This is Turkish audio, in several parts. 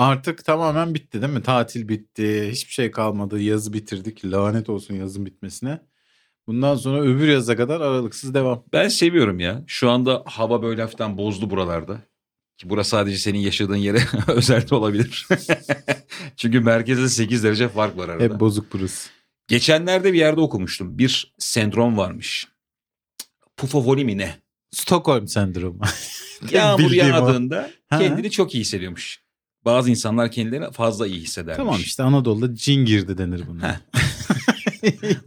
Artık tamamen bitti değil mi? Tatil bitti. Hiçbir şey kalmadı. Yazı bitirdik. Lanet olsun yazın bitmesine. Bundan sonra öbür yaza kadar aralıksız devam. Ben seviyorum ya. Şu anda hava böyle hafiften bozdu buralarda. Ki burası sadece senin yaşadığın yere özel de olabilir. Çünkü merkezde 8 derece fark var arada. Hep bozuk burası. Geçenlerde bir yerde okumuştum. Bir sendrom varmış. Pufovoli mi ne? Stockholm sendromu. Yağmur yağdığında kendini çok iyi hissediyormuş. Bazı insanlar kendilerini fazla iyi hissedermiş. tamam işte Anadolu'da cin girdi denir buna.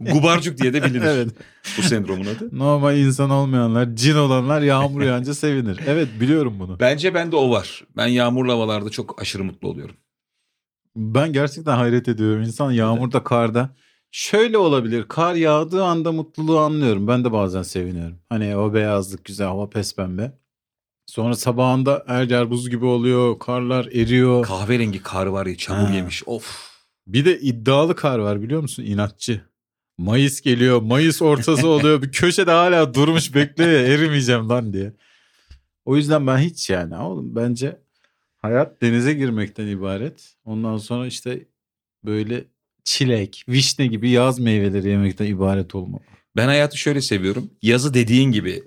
Gubarcuk diye de bilinir evet. bu sendromun adı. Normal insan olmayanlar, cin olanlar yağmur yağınca sevinir. Evet biliyorum bunu. Bence bende o var. Ben yağmurlu havalarda çok aşırı mutlu oluyorum. Ben gerçekten hayret ediyorum. İnsan yağmurda, karda. Şöyle olabilir. Kar yağdığı anda mutluluğu anlıyorum. Ben de bazen seviniyorum. Hani o beyazlık güzel, hava pes pembe. Sonra sabahında her yer buz gibi oluyor. Karlar eriyor. Kahverengi kar var ya çamur Ha. yemiş. Of. Bir de iddialı kar var biliyor musun? İnatçı. Mayıs geliyor. Mayıs ortası oluyor. Bir köşede hala durmuş bekliyor ya erimeyeceğim lan diye. O yüzden ben hiç yani oğlum bence hayat denize girmekten ibaret. Ondan sonra işte böyle çilek, vişne gibi yaz meyveleri yemekten ibaret olmalı. Ben hayatı şöyle seviyorum. Yazı dediğin gibi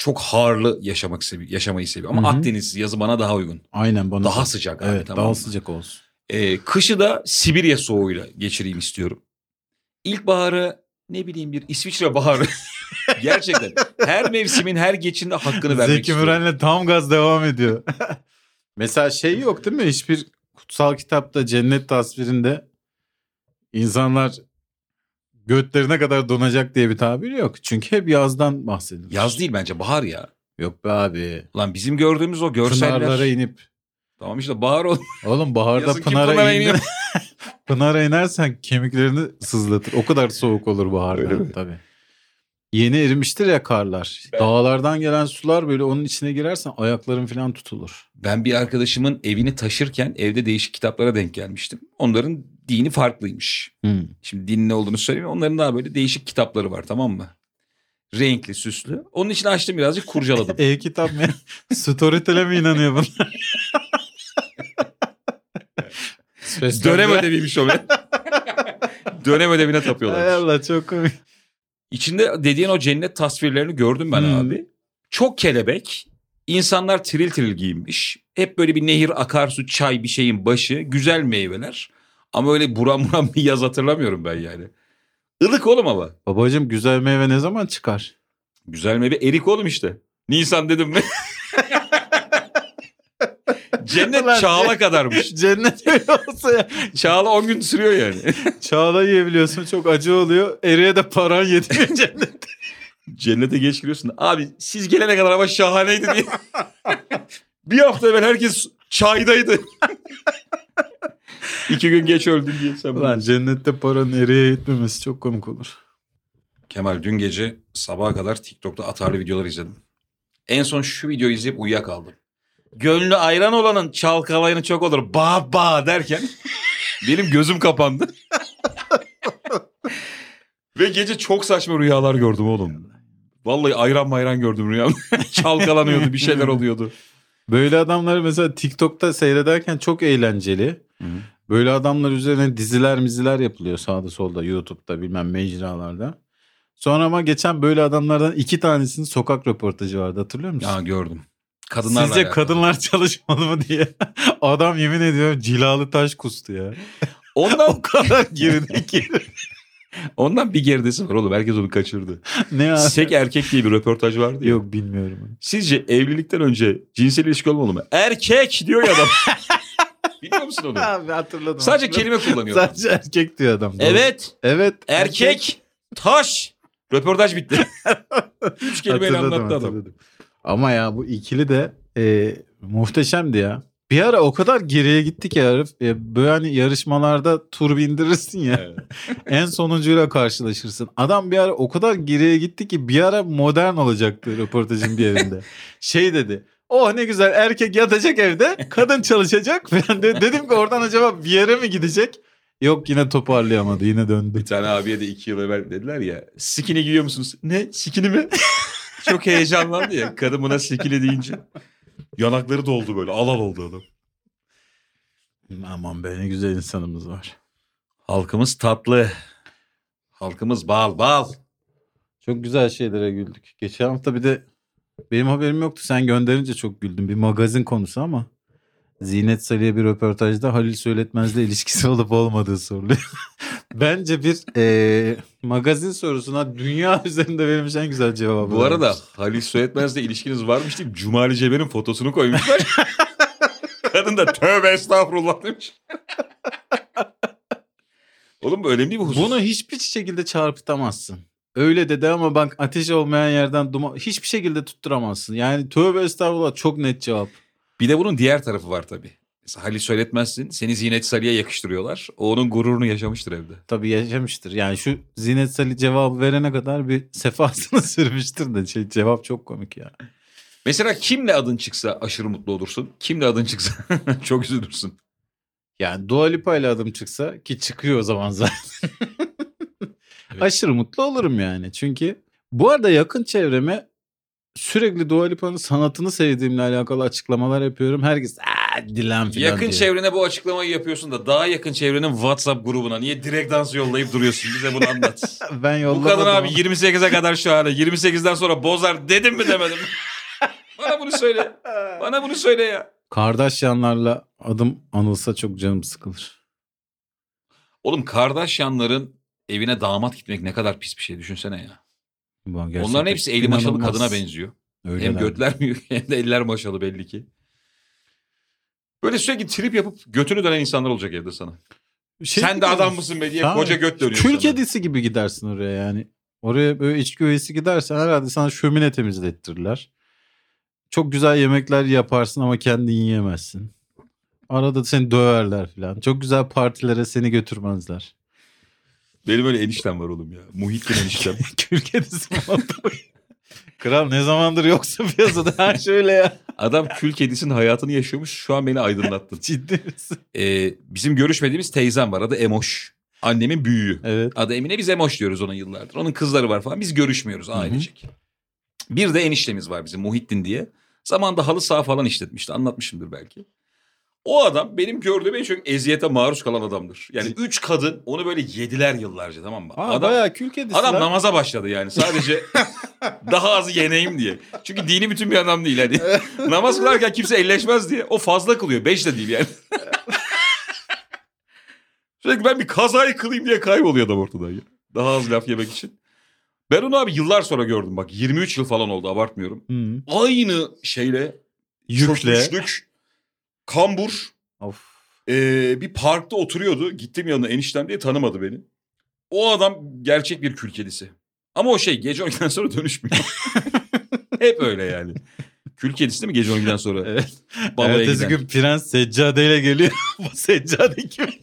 çok harlı yaşamak sevi yaşamayı seviyorum. Ama Hı hı. Akdeniz yazı bana daha uygun. Aynen bana. Daha da- sıcak abi, Evet tamam daha sıcak olsun. Ee, kışı da Sibirya soğuğuyla geçireyim istiyorum. İlkbaharı ne bileyim bir İsviçre baharı. Gerçekten her mevsimin her geçinde hakkını vermek Zeki istiyorum. Müren'le tam gaz devam ediyor. Mesela şey yok değil mi? Hiçbir kutsal kitapta cennet tasvirinde insanlar götlerine kadar donacak diye bir tabir yok. Çünkü hep yazdan bahsedilir. Yaz değil bence bahar ya. Yok be abi. Lan bizim gördüğümüz o görseller. Pınarlara inip. Tamam işte bahar ol. Oğlum baharda Yazın Pınar'a, Pınar'a in- iniyor? Pınar'a inersen kemiklerini sızlatır. O kadar soğuk olur baharda. Öyle mi? Tabii. Yeni erimiştir ya karlar. Ben- Dağlardan gelen sular böyle onun içine girersen ayakların falan tutulur. Ben bir arkadaşımın evini taşırken evde değişik kitaplara denk gelmiştim. Onların dini farklıymış. Hmm. Şimdi dinin ne olduğunu söyleyeyim. Onların daha böyle değişik kitapları var tamam mı? Renkli, süslü. Onun için açtım birazcık kurcaladım. E-kitap mı? Storytel'e mi inanıyor bunlar? Dönem ödeviymiş o be. Dönem ödevine Hay tapıyorlar. Allah çok komik. İçinde dediğin o cennet tasvirlerini gördüm ben Hmm. abi. Çok kelebek. İnsanlar tiril tiril giyinmiş. Hep böyle bir nehir, akarsu, çay bir şeyin başı. Güzel meyveler. Ama öyle buram buram bir yaz hatırlamıyorum ben yani. Ilık oğlum ama. Babacım güzel meyve ne zaman çıkar? Güzel meyve erik oğlum işte. Nisan dedim mi? Cennet Ulan Çağla kadarmış. Cennet öyle olsa ya. Çağla 10 gün sürüyor yani. Çağla yiyebiliyorsun çok acı oluyor. Eriye de paran yetmiyor cennet. Cennete geç giriyorsun. Abi siz gelene kadar ama şahaneydi diye. bir hafta evvel herkes çaydaydı. İki gün geç öldün diye sen bunu- Ulan cennette paranın eriye yetmemesi çok komik olur. Kemal dün gece sabaha kadar TikTok'ta atarlı videolar izledim. En son şu videoyu izleyip uyuyakaldım. Gönlü ayran olanın çalkalayını çok olur. Ba ba derken benim gözüm kapandı. Ve gece çok saçma rüyalar gördüm oğlum. Vallahi ayran mayran gördüm rüyamda. Çalkalanıyordu bir şeyler oluyordu. Böyle adamları mesela TikTok'ta seyrederken çok eğlenceli. Böyle adamlar üzerine diziler miziler yapılıyor sağda solda YouTube'da bilmem mecralarda. Sonra ama geçen böyle adamlardan iki tanesinin sokak röportajı vardı hatırlıyor musun? Ya gördüm. Kadınlarla Sizce alakalı. kadınlar çalışmalı mı diye. Adam yemin ediyorum cilalı taş kustu ya. Ondan, o kadar girdi ki. ondan bir geridesi var oğlum. Herkes onu kaçırdı. ne abi? Sek erkek diye bir röportaj vardı ya. Yok bilmiyorum. Sizce evlilikten önce cinsel ilişki olmalı mı? Erkek diyor ya adam. Biliyor musun onu? Abi hatırladım. Sadece hatırladım. kelime kullanıyor. Sadece erkek diyor adam. doğru. Evet. Evet. Erkek. Taş. Röportaj bitti. Üç kelimeyle Hatırladım, anlattı adam. Ama ya bu ikili de e, muhteşemdi ya. Bir ara o kadar geriye gitti ki Arif. E, böyle hani yarışmalarda tur bindirirsin ya. Evet. en sonuncuyla karşılaşırsın. Adam bir ara o kadar geriye gitti ki bir ara modern olacaktı röportajın bir yerinde. şey dedi. Oh ne güzel erkek yatacak evde kadın çalışacak. Ben de dedim ki oradan acaba bir yere mi gidecek? Yok yine toparlayamadı yine döndü. Bir tane abiye de iki yıl evvel dediler ya. Sikini giyiyor musunuz? Ne? Sikini mi? Çok heyecanlandı ya. Kadın buna sikini deyince. Yanakları doldu böyle. Alal oldu adam. Aman be ne güzel insanımız var. Halkımız tatlı. Halkımız bal bal. Çok güzel şeylere güldük. Geçen hafta bir de benim haberim yoktu. Sen gönderince çok güldüm. Bir magazin konusu ama. Zinet Salih'e bir röportajda Halil Söyletmez'le ilişkisi olup olmadığı soruluyor. Bence bir eee, magazin sorusuna dünya üzerinde verilmiş en güzel cevabı. Bu arada vermiş. Halil Söğetmez'le ilişkiniz varmış deyip Cumali Cebe'nin fotosunu koymuşlar. Kadın da tövbe estağfurullah demiş. Oğlum bu önemli bir husus. Bunu hiçbir şekilde çarpıtamazsın. Öyle dedi ama bak ateş olmayan yerden duman hiçbir şekilde tutturamazsın. Yani tövbe estağfurullah çok net cevap. Bir de bunun diğer tarafı var tabii. Halil Söyletmezsin. Seni Zinet Salih'e yakıştırıyorlar. O onun gururunu yaşamıştır evde. Tabii yaşamıştır. Yani şu Zinet Salih cevabı verene kadar bir sefasını sürmüştür de şey, cevap çok komik ya. Mesela kimle adın çıksa aşırı mutlu olursun. Kimle adın çıksa çok üzülürsün. Yani Dua Lipa ile adım çıksa ki çıkıyor o zaman zaten. Evet. Aşırı mutlu olurum yani. Çünkü bu arada yakın çevreme sürekli Dua Lipa'nın sanatını sevdiğimle alakalı açıklamalar yapıyorum. Herkes aa Dilan filan yakın diyor. çevrene bu açıklamayı yapıyorsun da daha yakın çevrenin WhatsApp grubuna niye direkt dans yollayıp duruyorsun? Bize bunu anlat. Ben bu yollamadım. kadın abi ama. 28'e kadar şahane. 28'den sonra bozar dedim mi demedim mi? Bana bunu söyle. Bana bunu söyle ya. Kardashianlarla adım anılsa çok canım sıkılır. Oğlum Kardashianların evine damat gitmek ne kadar pis bir şey düşünsene ya. Onların gerçekten hepsi eli maşalı inanılmaz. kadına benziyor. Öyle hem götler büyük hem de eller maşalı belli ki. Böyle sürekli trip yapıp götünü dönen insanlar olacak evde sana. Sen de adam mısın be diye Tamam. koca göt dönüyor Kül sana. kedisi gibi gidersin oraya yani. Oraya böyle içki üyesi gidersen herhalde sana şömine temizlettirirler. Çok güzel yemekler yaparsın ama kendin yiyemezsin. Arada seni döverler falan. Çok güzel partilere seni götürmezler. Benim öyle eniştem var oğlum ya. Muhittin eniştem. Kül kedisi. Kral ne zamandır yoksa piyasada ha şöyle ya. Adam kül kedisinin hayatını yaşıyormuş. Şu an beni aydınlattın. Ciddi misin? Ee, bizim görüşmediğimiz teyzem var. Adı Emoş. Annemin büyüğü. Evet. Adı Emine biz Emoş diyoruz ona yıllardır. Onun kızları var falan. Biz görüşmüyoruz ailecek. Bir de eniştemiz var bizim Muhittin diye. Zamanında halı saha falan işletmişti. Anlatmışımdır belki. O adam benim gördüğüm en çok eziyete maruz kalan adamdır. Yani üç kadın onu böyle yediler yıllarca tamam mı? Aa, adam bayağı kül kedisi adam lan. namaza başladı yani sadece daha az yeneyim diye. Çünkü dini bütün bir adam değil hani. Namaz kılarken kimse elleşmez diye. O fazla kılıyor. Beş de değil yani. Sürekli ben bir kazayı kılayım diye kayboluyor adam ortadan ya. Daha az laf yemek için. Ben onu abi yıllar sonra gördüm bak. 23 yıl falan oldu abartmıyorum. Hı. Aynı şeyle Yükle. çökmüşlük, kambur Of. ee, bir parkta oturuyordu. Gittim yanına eniştem diye tanımadı beni. O adam gerçek bir kül kedisi. Ama o şey gece 12'den sonra dönüşmüyor. Hep öyle yani. Kül kedisi değil mi gece 12'den sonra? Evet. Babaya Ertesi giden. gün prens seccadeyle geliyor. Bu seccade kim?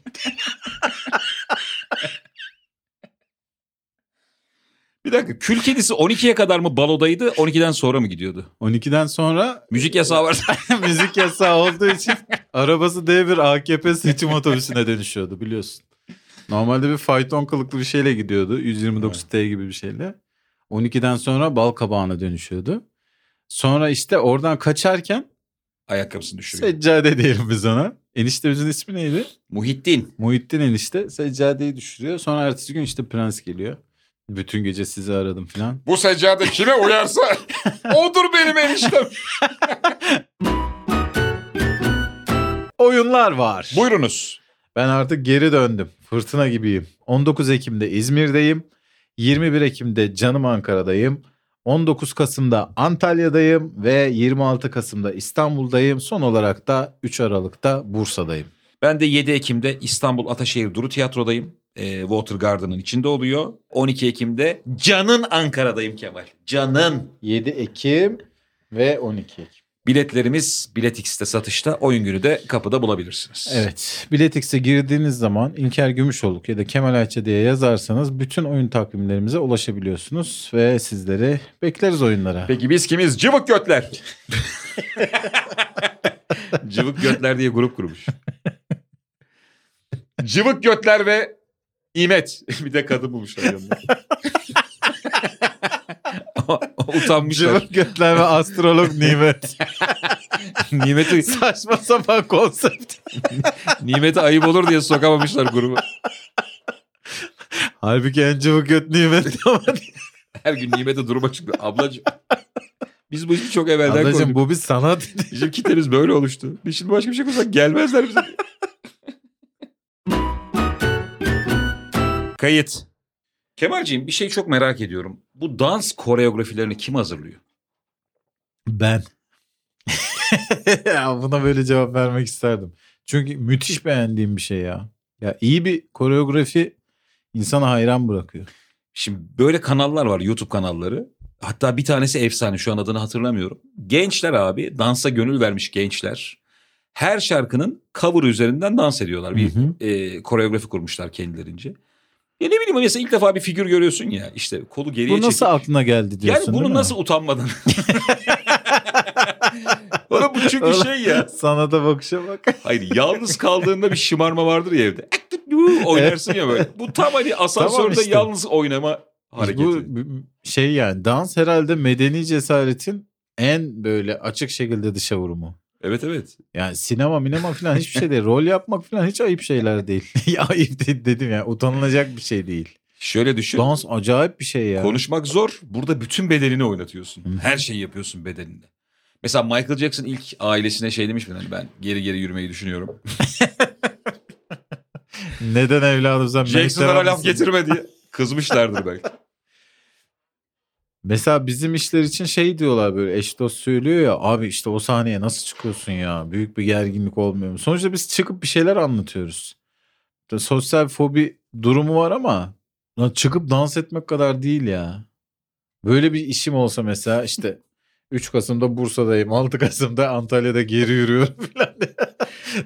Bir dakika kül kedisi 12'ye kadar mı balodaydı 12'den sonra mı gidiyordu? 12'den sonra Müzik yasağı var. müzik yasağı olduğu için arabası D1 AKP seçim otobüsüne dönüşüyordu biliyorsun. Normalde bir fayton kılıklı bir şeyle gidiyordu. 129T gibi bir şeyle. 12'den sonra bal kabağına dönüşüyordu. Sonra işte oradan kaçarken Ayakkabısını düşürüyor. seccade diyelim biz ona. Eniştemizin ismi neydi? Muhittin. Muhittin enişte seccadeyi düşürüyor. Sonra ertesi gün işte prens geliyor. Bütün gece sizi aradım falan. Bu seccade kime uyarsa odur benim eniştem. Oyunlar var. Buyurunuz. Ben artık geri döndüm. Fırtına gibiyim. 19 Ekim'de İzmir'deyim. 21 Ekim'de canım Ankara'dayım. 19 Kasım'da Antalya'dayım ve 26 Kasım'da İstanbul'dayım. Son olarak da 3 Aralık'ta Bursa'dayım. Ben de 7 Ekim'de İstanbul Ataşehir Duru Tiyatro'dayım. Ee, Water Garden'ın içinde oluyor. 12 Ekim'de Can'ın Ankara'dayım Kemal. Can'ın. 7 Ekim ve 12 Ekim. Biletlerimiz Bilet X'te satışta. Oyun günü de kapıda bulabilirsiniz. Evet. Biletix'e girdiğiniz zaman İlker Gümüşoluk ya da Kemal Ayça diye yazarsanız bütün oyun takvimlerimize ulaşabiliyorsunuz ve sizleri bekleriz oyunlara. Peki biz kimiz? Cıvık Götler. Cıvık Götler diye grup kurmuş. Cıvık Götler ve İmet. bir de kadın bulmuşlar yanında. Utanmışlar. Cıvık Götler ve Astrolog Nimet. Nimeti, Saçma sapan konsept. nimeti ayıp olur diye sokamamışlar grubu. Halbuki en çabuk göt nimet ama Her gün nimete duruma çıktı. Ablacığım. Biz bu işi çok evvelden Ablacığım koyduk. bu bir sanat. Bizim kitlemiz böyle oluştu. Biz şimdi başka bir şey koysak gelmezler bize. Kayıt. Kemalciğim bir şey çok merak ediyorum. Bu dans koreografilerini kim hazırlıyor? Ben. ya buna böyle cevap vermek isterdim. Çünkü müthiş beğendiğim bir şey ya. Ya iyi bir koreografi insana hayran bırakıyor. Şimdi böyle kanallar var YouTube kanalları. Hatta bir tanesi efsane şu an adını hatırlamıyorum. Gençler abi dansa gönül vermiş gençler. Her şarkının cover üzerinden dans ediyorlar. Bir Hı hı. e, koreografi kurmuşlar kendilerince. Ya ne bileyim mesela ilk defa bir figür görüyorsun ya işte kolu geriye Bu nasıl çekip- aklına geldi diyorsun Yani bunu nasıl utanmadan? Oğlum bu çünkü Oğlum, şey ya. Sana da bakışa bak. Hayır yalnız kaldığında bir şımarma vardır ya evde. Oynarsın ya böyle. Bu tam hani asansörde Tamam işte. yalnız oynama hareketi. Bu şey yani dans herhalde medeni cesaretin en böyle açık şekilde dışa vurumu. Evet evet. Yani sinema minema falan hiçbir şey değil. Rol yapmak falan hiç ayıp şeyler değil. ya ayıp dedim ya. Utanılacak bir şey değil. Şöyle düşün. Dans acayip bir şey ya. Konuşmak zor. Burada bütün bedenini oynatıyorsun. Her şeyi yapıyorsun bedeninde. Mesela Michael Jackson ilk ailesine şey demiş mi? Hani ben geri geri yürümeyi düşünüyorum. Neden evladım sen meşter laf getirme diye. Kızmışlardır belki. Mesela bizim işler için şey diyorlar böyle eş dost söylüyor ya abi işte o sahneye nasıl çıkıyorsun ya büyük bir gerginlik olmuyor mu? Sonuçta biz çıkıp bir şeyler anlatıyoruz. İşte sosyal fobi durumu var ama çıkıp dans etmek kadar değil ya. Böyle bir işim olsa mesela işte 3 Kasım'da Bursa'dayım 6 Kasım'da Antalya'da geri yürüyorum falan diye.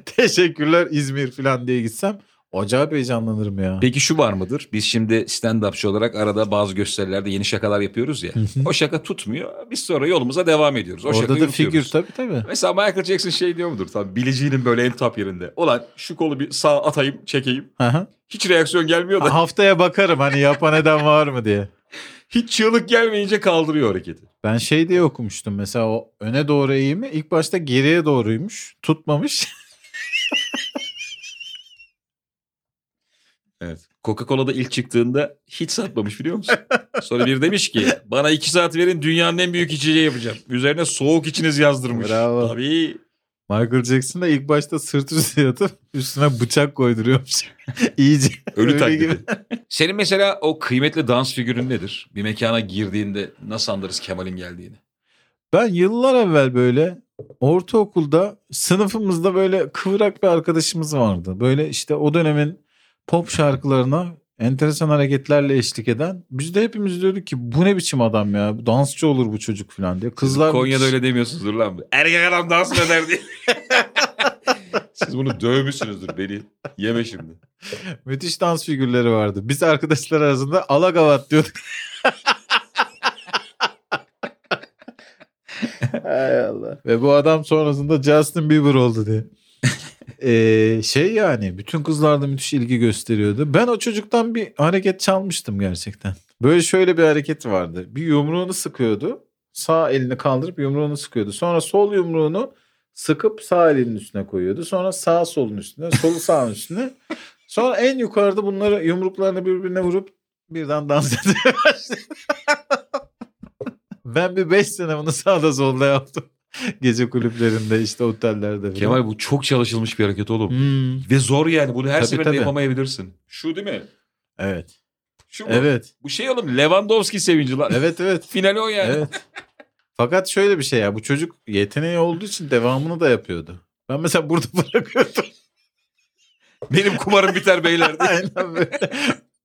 Teşekkürler İzmir falan diye gitsem acayip heyecanlanırım ya. Peki şu var mıdır? Biz şimdi stand-upçı olarak arada bazı gösterilerde yeni şakalar yapıyoruz ya. o şaka tutmuyor. Biz sonra yolumuza devam ediyoruz. O Orada da figür tabii tabii. Mesela Michael Jackson şey diyor mudur? Tabii bileceğinin böyle en top yerinde. Ulan şu kolu bir sağ atayım çekeyim. Hı. Hiç reaksiyon gelmiyor da. Haftaya bakarım hani yapan eden var mı diye. Hiç çığlık gelmeyince kaldırıyor hareketi. Ben şey diye okumuştum mesela o öne doğru eğimi ilk başta geriye doğruymuş tutmamış. Evet. Coca-Cola'da ilk çıktığında hiç satmamış biliyor musun? Sonra bir demiş ki bana iki saat verin dünyanın en büyük içeceği yapacağım. Üzerine soğuk içiniz yazdırmış. Bravo. Tabii. Michael Jackson da ilk başta sırt üstü yatıp üstüne bıçak koyduruyormuş. İyice. Ölü taklidi. gibi. Senin mesela o kıymetli dans figürün nedir? Bir mekana girdiğinde nasıl anlarız Kemal'in geldiğini? Ben yıllar evvel böyle ortaokulda sınıfımızda böyle kıvrak bir arkadaşımız vardı. Böyle işte o dönemin pop şarkılarına enteresan hareketlerle eşlik eden. Biz de hepimiz diyorduk ki bu ne biçim adam ya dansçı olur bu çocuk falan diye. Kızlar Konya'da öyle demiyorsunuzdur lan. Erkek adam dans mı eder diye. Siz bunu dövmüşsünüzdür beni. Yeme şimdi. Müthiş dans figürleri vardı. Biz arkadaşlar arasında alagavat diyorduk. Hay Allah. Ve bu adam sonrasında Justin Bieber oldu diye. Ee, şey yani bütün kızlar da müthiş ilgi gösteriyordu. Ben o çocuktan bir hareket çalmıştım gerçekten. Böyle şöyle bir hareket vardı. Bir yumruğunu sıkıyordu. Sağ elini kaldırıp yumruğunu sıkıyordu. Sonra sol yumruğunu sıkıp sağ elinin üstüne koyuyordu. Sonra sağ solun üstüne, solu sağın üstüne. Sonra en yukarıda bunları yumruklarını birbirine vurup birden dans etmeye başladı. ben bir 5 sene bunu sağda solda yaptım. Gece kulüplerinde işte otellerde falan. Kemal bu çok çalışılmış bir hareket oğlum. Hmm, Ve zor yani bunu her Tabii, seferinde tabii. yapamayabilirsin. Şu değil mi? evet. Şu mu? Evet. Bu şey oğlum Lewandowski sevinci lan. Evet evet. Finali o yani. Evet. Fakat şöyle bir şey ya bu çocuk yeteneği olduğu için devamını da yapıyordu. Ben mesela burada bırakıyordum. Benim kumarım biter beyler. Aynen böyle.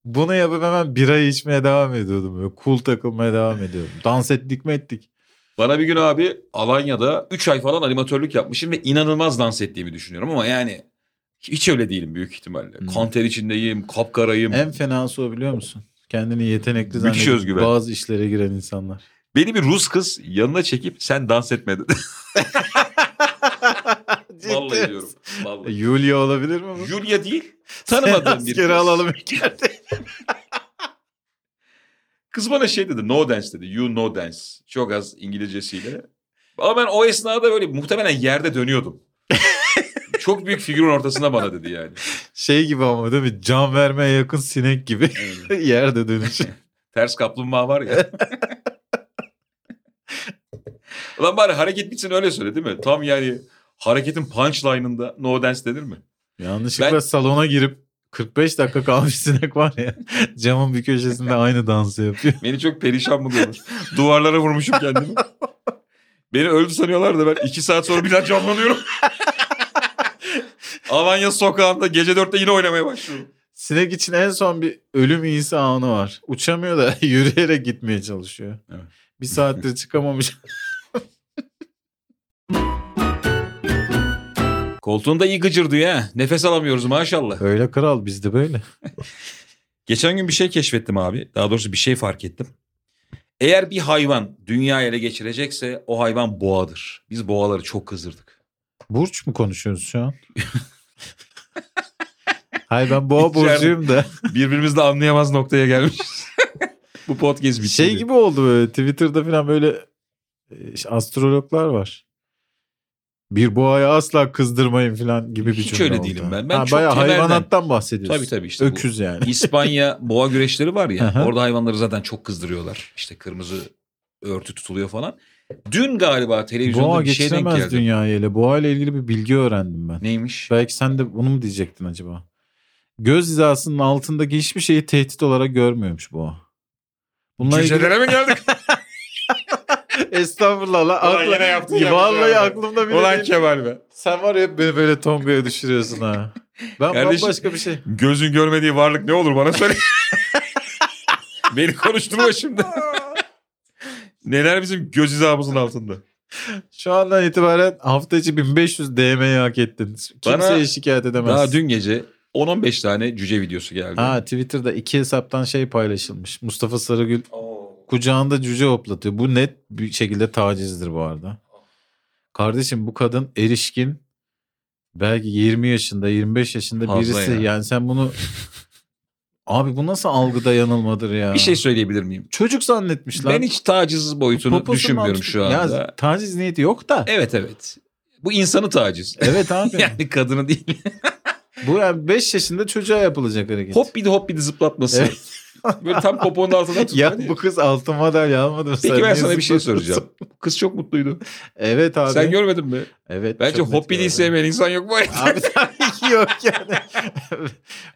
Bunu yapıp hemen birayı içmeye devam ediyordum. Böyle cool takılmaya devam ediyordum. Dans ettik mi ettik. Bana bir gün abi Alanya'da 3 ay falan animatörlük yapmışım ve inanılmaz dans ettiğimi düşünüyorum ama yani hiç öyle değilim büyük ihtimalle. Hmm. Kanter içindeyim, kapkarayım. En fenası o biliyor musun? Kendini yetenekli zannedip bazı işlere giren insanlar. Beni bir Rus kız yanına çekip sen dans etme dedi. Vallahi diyorum. Vallahi. Yulia olabilir mi bu? Julia değil. Tanımadığım bir kız. alalım hikayede. Kız bana şey dedi no dance dedi. You no dance. Çok az İngilizcesiyle. Ama ben o esnada böyle muhtemelen yerde dönüyordum. Çok büyük figürün ortasında bana dedi yani. Şey gibi ama değil mi? Can vermeye yakın sinek gibi yerde dönüş. Ters kaplumbağa var ya. Ulan bari hareket bitsin öyle söyle değil mi? Tam yani hareketin punchline'ında no dance denir mi? Yanlışlıkla Ben- salona girip 45 dakika kalmış sinek var ya. Camın bir köşesinde aynı dansı yapıyor. Beni çok perişan buluyorlar. Duvarlara vurmuşum kendimi. Beni öldü sanıyorlar da ben iki saat sonra bir daha canlanıyorum. Alanya sokağında gece dörtte yine oynamaya başlıyorum. Sinek için en son bir ölüm iyisi anı var. Uçamıyor da yürüyerek gitmeye çalışıyor. Evet. Bir saattir çıkamamış. Koltuğunda iyi gıcırdı ya. Nefes alamıyoruz maşallah. Öyle kral bizde böyle. Geçen gün bir şey keşfettim abi. Daha doğrusu bir şey fark ettim. Eğer bir hayvan dünyayı ele geçirecekse o hayvan boğadır. Biz boğaları çok kızdırdık. Burç mu konuşuyoruz şu an? Hayır ben boğa burcuyum da. Birbirimizle anlayamaz noktaya gelmişiz. Bu podcast bitti. Şey gibi oldu böyle Twitter'da falan böyle e, astrologlar var. Bir boğayı asla kızdırmayın falan gibi bir Hiç cümle öyle oldu. değilim ben. Ben ha, çok bayağı temelden- hayvanattan bahsediyorsun. Tabii tabii işte bu. Öküz yani. İspanya boğa güreşleri var ya. Orada hayvanları zaten çok kızdırıyorlar. İşte kırmızı örtü tutuluyor falan. Dün galiba televizyonda Boğa bir şey denk geçiremez geldi. dünyayı ile. Boğa ile ilgili bir bilgi öğrendim ben. Neymiş? Belki sen de bunu mu diyecektin acaba? Göz hizasının altındaki hiçbir şeyi tehdit olarak görmüyormuş boğa. Bununla ilgili... Cücelere mi geldik? Estağfurullah lan. Ulan yine yaptın ya Vallahi abi. aklımda bile Ulan değil. Kemal be. Sen var ya hep beni böyle tongaya düşürüyorsun ha. Ben Kardeşim- bambaşka bir şey. Gözün görmediği varlık ne olur bana söyle. Beni konuşturma şimdi. Neler bizim göz hizamızın altında. Şu andan itibaren hafta içi 1500 DM'yi hak ettin. Kimseye Bana şikayet edemez. Daha dün gece 10-15 tane cüce videosu geldi. Ha Twitter'da iki hesaptan şey paylaşılmış. Mustafa Sarıgül kucağında cüce hoplatıyor. Bu net bir şekilde tacizdir bu arada. Kardeşim bu kadın erişkin belki 20 yaşında 25 yaşında Fazla birisi. ya. Yani sen bunu abi bu nasıl algıda yanılmadır ya. Bir şey söyleyebilir miyim? Çocuk zannetmişler. Ben hiç taciz boyutunu Poposundan düşünmüyorum şu anda. Ya taciz niyeti yok da. Evet evet. Bu insanı taciz. Evet abi. yani kadını değil. Bu yani 5 yaşında çocuğa yapılacak hareket. hop bir de hop bir de zıplatması. Evet. Böyle tam poponun altına tutuyor. Ya bu kız altın madalya almadı mı? Peki Sen ben sana bir şey soracağım. Kız çok mutluydu. Evet abi. Sen görmedin mi? Evet. Bence gördüm. sevmeyen insan yok mu? Abi tabii ki yok yani.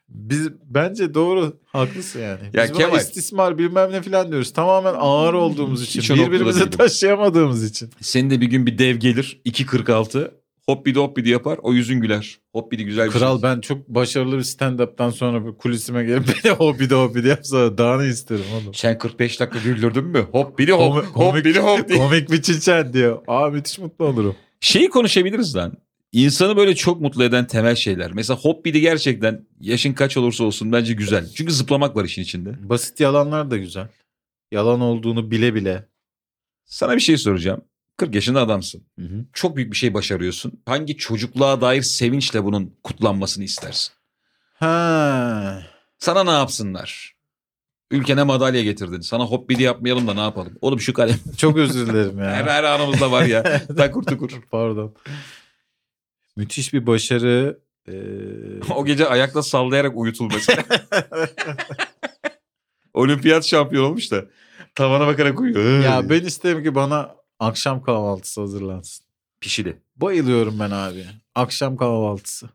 Biz bence doğru haklısın yani. Ya Biz Kemal- istismar bilmem ne falan diyoruz. Tamamen ağır olduğumuz için. Değilim. taşıyamadığımız için. Senin de bir gün bir dev gelir 2.46 hoppidi hoppidi yapar o yüzün güler. Hoppidi güzel bir Kral şey. ben çok başarılı bir stand-up'tan sonra bir kulisime gelip beni hobide hobide yapsa daha ne isterim oğlum. Sen 45 dakika güldürdün mü? Hoppidi hop Komik- hoppidi hop diye. Komik bir çilçen diyor. Aa müthiş mutlu olurum. Şeyi konuşabiliriz lan. İnsanı böyle çok mutlu eden temel şeyler. Mesela hoppidi gerçekten yaşın kaç olursa olsun bence güzel. Çünkü zıplamak var işin içinde. Basit yalanlar da güzel. Yalan olduğunu bile bile. Sana bir şey soracağım. 40 yaşında adamsın. Hı hı. Çok büyük bir şey başarıyorsun. Hangi çocukluğa dair sevinçle bunun kutlanmasını istersin? Ha. Sana ne yapsınlar? Ülkene madalya getirdin. Sana hoppidi yapmayalım da ne yapalım? Oğlum şu kalem. Çok özür dilerim ya. Her, her anımızda var ya. Takur tukur. Pardon. Müthiş bir başarı. Ee, O gece ayakta sallayarak uyutul mesela. Olimpiyat şampiyon olmuş da tavana bakarak uyuyor. ya ben isterim ki bana akşam kahvaltısı hazırlansın. Pişili. Bayılıyorum ben abi. Akşam kahvaltısı.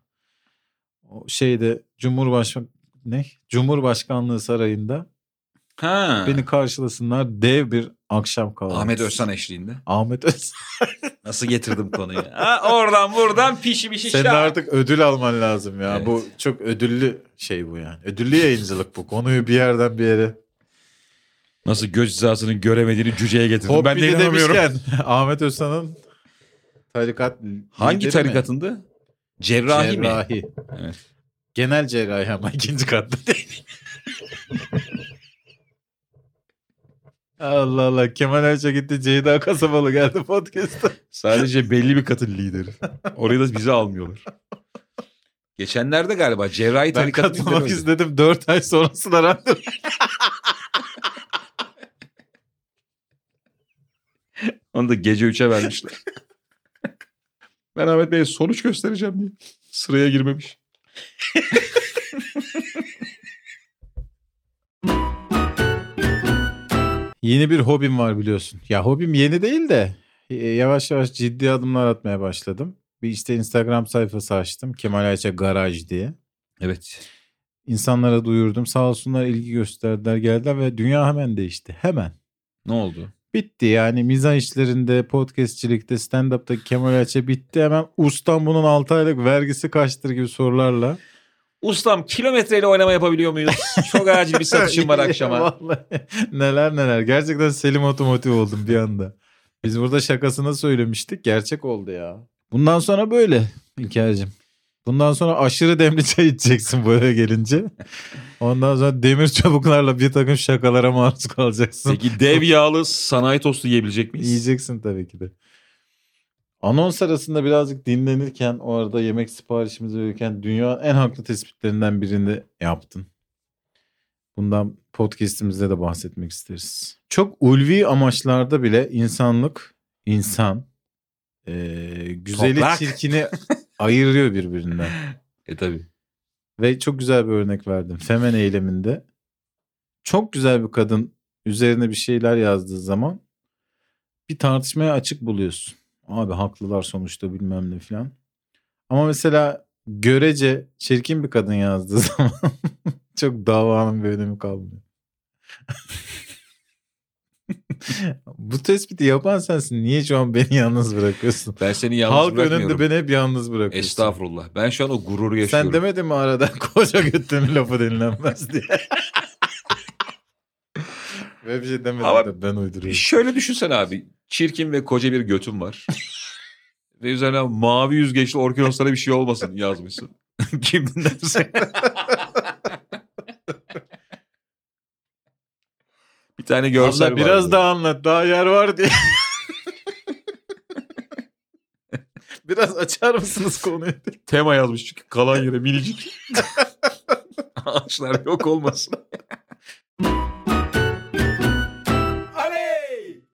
O şeyde Cumhurbaşkanı ne? Cumhurbaşkanlığı sarayında Ha. beni karşılasınlar dev bir akşam kahvaltısı. Ahmet Özsan eşliğinde. Ahmet Özsan. Nasıl getirdim konuyu? ha, oradan buradan pişmiş Senin işler. artık ödül alman lazım ya. Evet. Bu çok ödüllü şey bu yani. Ödüllü yayıncılık bu. Konuyu bir yerden bir yere. Nasıl göz hizasını göremediğini cüceye getirdim. ben de inanamıyorum. demişken Ahmet Özsan'ın tarikat Hangi lideri mi? tarikatındı? Cerrahi, mi? Cerrahi. Evet. Genel cerrahi ama ikinci katta değil. Allah Allah. Kemal Ayça gitti. Ceyda Kasabalı geldi podcast'a. Sadece belli bir katın lideri. Orayı da bize almıyorlar. Geçenlerde galiba cerrahi Ben tarikatın katılmak istedim. Dört ay sonrasında randevu. Onu da gece 3'e vermişler. ben Ahmet Bey'e sonuç göstereceğim diye. Sıraya girmemiş. Yeni bir hobim var biliyorsun. Ya hobim yeni değil de e, yavaş yavaş ciddi adımlar atmaya başladım. Bir işte Instagram sayfası açtım. Kemal Ayça Garaj diye. Evet. İnsanlara duyurdum. Sağ olsunlar ilgi gösterdiler geldiler ve dünya hemen değişti. Hemen. Ne oldu? Bitti yani mizah işlerinde, podcastçilikte, stand-up'ta Kemal Ayça bitti. Hemen ustam bunun 6 aylık vergisi kaçtır gibi sorularla. Ustam kilometreyle oynama yapabiliyor muyuz? Çok acil bir satışım var akşama. Vallahi neler neler. Gerçekten Selim Otomotiv oldum bir anda. Biz burada şakasına söylemiştik. Gerçek oldu ya. Bundan sonra böyle İlker'cim. Bundan sonra aşırı demli çay içeceksin bu eve gelince. Ondan sonra demir çabuklarla bir takım şakalara maruz kalacaksın. Peki dev yağlı sanayi tostu yiyebilecek miyiz? Yiyeceksin tabii ki de. Anons arasında birazcık dinlenirken o arada yemek siparişimizi verirken dünyanın en haklı tespitlerinden birini yaptın. Bundan podcastimizde de bahsetmek isteriz. Çok ulvi amaçlarda bile insanlık, insan, eee, güzeli Toprak. çirkini ayırıyor birbirinden. E tabi. Ve çok güzel bir örnek verdim. Femen eyleminde çok güzel bir kadın üzerine bir şeyler yazdığı zaman bir tartışmaya açık buluyorsun. Abi haklılar sonuçta bilmem ne filan. Ama mesela görece çirkin bir kadın yazdığı zaman çok davanın bir önemi kalmıyor. Bu tespiti yapan sensin. Niye şu an beni yalnız bırakıyorsun? Ben seni yalnız Halk bırakmıyorum. önünde beni hep yalnız bırakıyorsun. Estağfurullah. Ben şu an o gururu yaşıyorum. Sen demedin mi arada koca götünün lafı dinlenmez diye. Ve bir şey demedim Ama de ben uyduruyorum. Şöyle düşünsen abi. Çirkin ve koca bir götüm var. ve üzerine mavi yüzgeçli orkinoslara bir şey olmasın yazmışsın. Kim bir tane görsel Abla var biraz daha anlat daha yer var diye. biraz açar mısınız konuyu? Tema yazmış çünkü kalan yere minicik. Ağaçlar yok olmasın.